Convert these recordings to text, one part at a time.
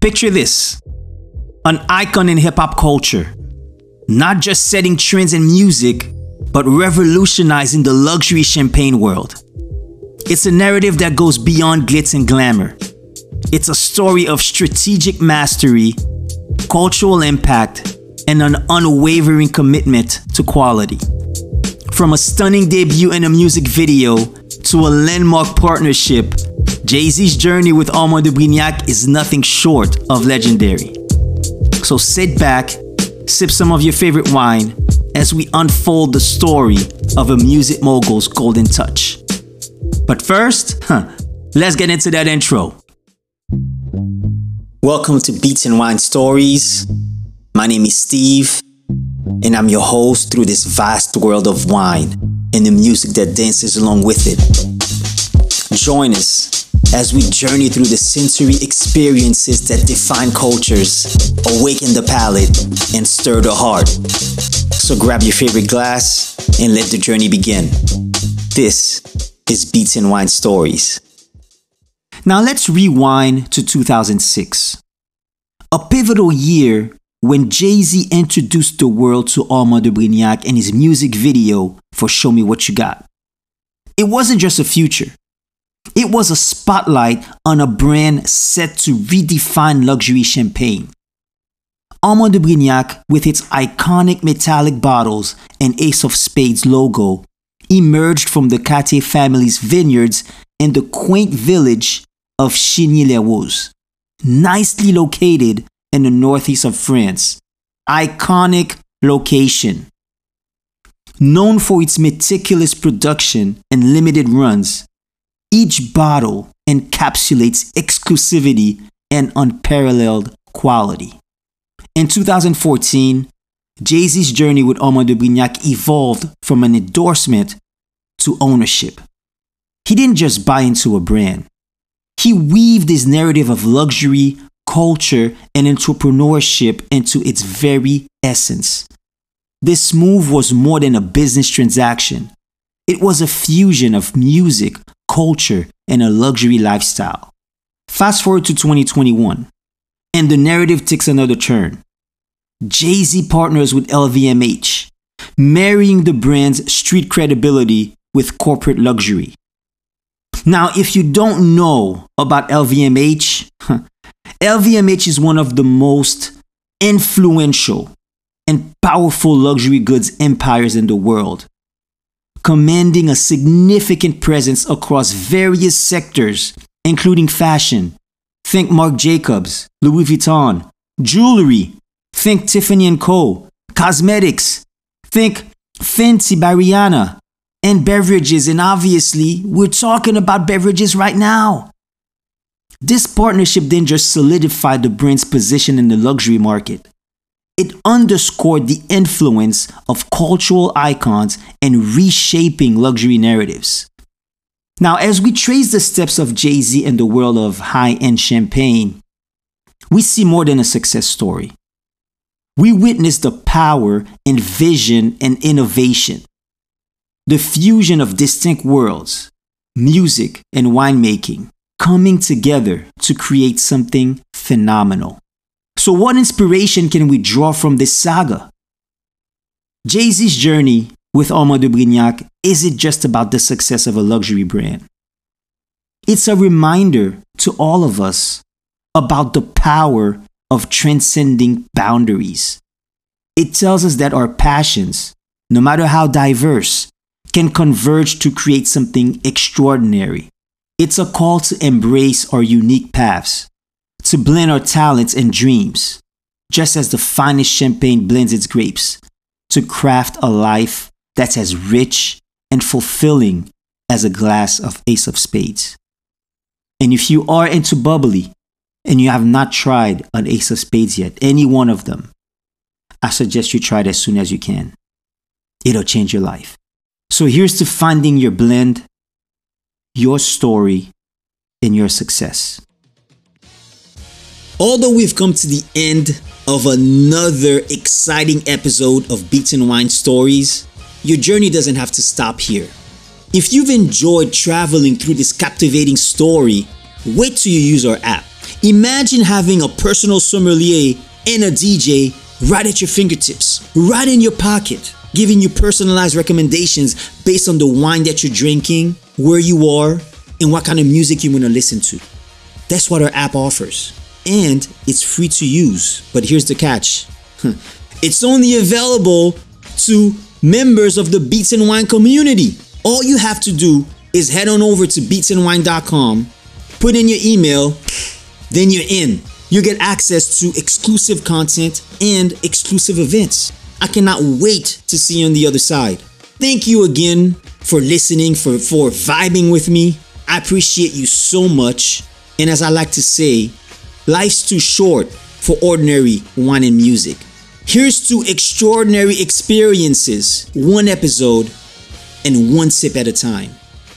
Picture this an icon in hip hop culture, not just setting trends in music, but revolutionizing the luxury champagne world. It's a narrative that goes beyond glitz and glamour. It's a story of strategic mastery, cultural impact, and an unwavering commitment to quality. From a stunning debut in a music video to a landmark partnership, Jay Z's journey with Armand de Brignac is nothing short of legendary. So sit back, sip some of your favorite wine as we unfold the story of a music mogul's golden touch. But first, huh, let's get into that intro. Welcome to Beats and Wine Stories. My name is Steve, and I'm your host through this vast world of wine and the music that dances along with it. Join us as we journey through the sensory experiences that define cultures, awaken the palate, and stir the heart. So grab your favorite glass and let the journey begin. This is Beats and Wine Stories. Now let's rewind to 2006, a pivotal year when Jay Z introduced the world to Armand de Brignac in his music video for Show Me What You Got. It wasn't just a future, it was a spotlight on a brand set to redefine luxury champagne. Armand de Brignac, with its iconic metallic bottles and Ace of Spades logo, emerged from the Cattier family's vineyards in the quaint village of Chigny-les-Roses, nicely located in the northeast of France. Iconic location. Known for its meticulous production and limited runs, each bottle encapsulates exclusivity and unparalleled quality. In 2014, Jay Z's journey with Armand de Brignac evolved from an endorsement to ownership. He didn't just buy into a brand, he weaved his narrative of luxury, culture, and entrepreneurship into its very essence. This move was more than a business transaction, it was a fusion of music, culture, and a luxury lifestyle. Fast forward to 2021, and the narrative takes another turn. Jay Z partners with LVMH, marrying the brand's street credibility with corporate luxury. Now, if you don't know about LVMH, LVMH is one of the most influential and powerful luxury goods empires in the world commanding a significant presence across various sectors, including fashion. Think Marc Jacobs, Louis Vuitton, jewelry. Think Tiffany & Co., cosmetics. Think Fenty by Rihanna, and beverages. And obviously, we're talking about beverages right now. This partnership then just solidified the brand's position in the luxury market it underscored the influence of cultural icons in reshaping luxury narratives. Now, as we trace the steps of Jay Z in the world of high end champagne, we see more than a success story. We witness the power and vision and innovation, the fusion of distinct worlds, music and winemaking, coming together to create something phenomenal. So, what inspiration can we draw from this saga? Jay Z's journey with Armand de Brignac isn't just about the success of a luxury brand. It's a reminder to all of us about the power of transcending boundaries. It tells us that our passions, no matter how diverse, can converge to create something extraordinary. It's a call to embrace our unique paths, to blend our talents and dreams, just as the finest champagne blends its grapes, to craft a life that's as rich and fulfilling as a glass of Ace of Spades. And if you are into bubbly and you have not tried an Ace of Spades yet, any one of them, I suggest you try it as soon as you can. It'll change your life. So here's to finding your blend, your story, and your success. Although we've come to the end of another exciting episode of Beats and Wine Stories, your journey doesn't have to stop here. If you've enjoyed traveling through this captivating story, wait till you use our app. Imagine having a personal sommelier and a DJ right at your fingertips, right in your pocket, giving you personalized recommendations based on the wine that you're drinking, where you are, and what kind of music you want to listen to. That's what our app offers. And it's free to use. But here's the catch it's only available to members of the Beats and Wine community. All you have to do is head on over to beatsandwine.com, put in your email, then you're in. You get access to exclusive content and exclusive events. I cannot wait to see you on the other side. Thank you again for listening, for, for vibing with me. I appreciate you so much. And as I like to say, life's too short for ordinary and music. Here's to extraordinary experiences, one episode and one sip at a time.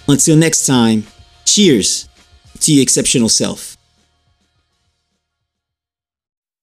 Until next time, cheers to your exceptional self.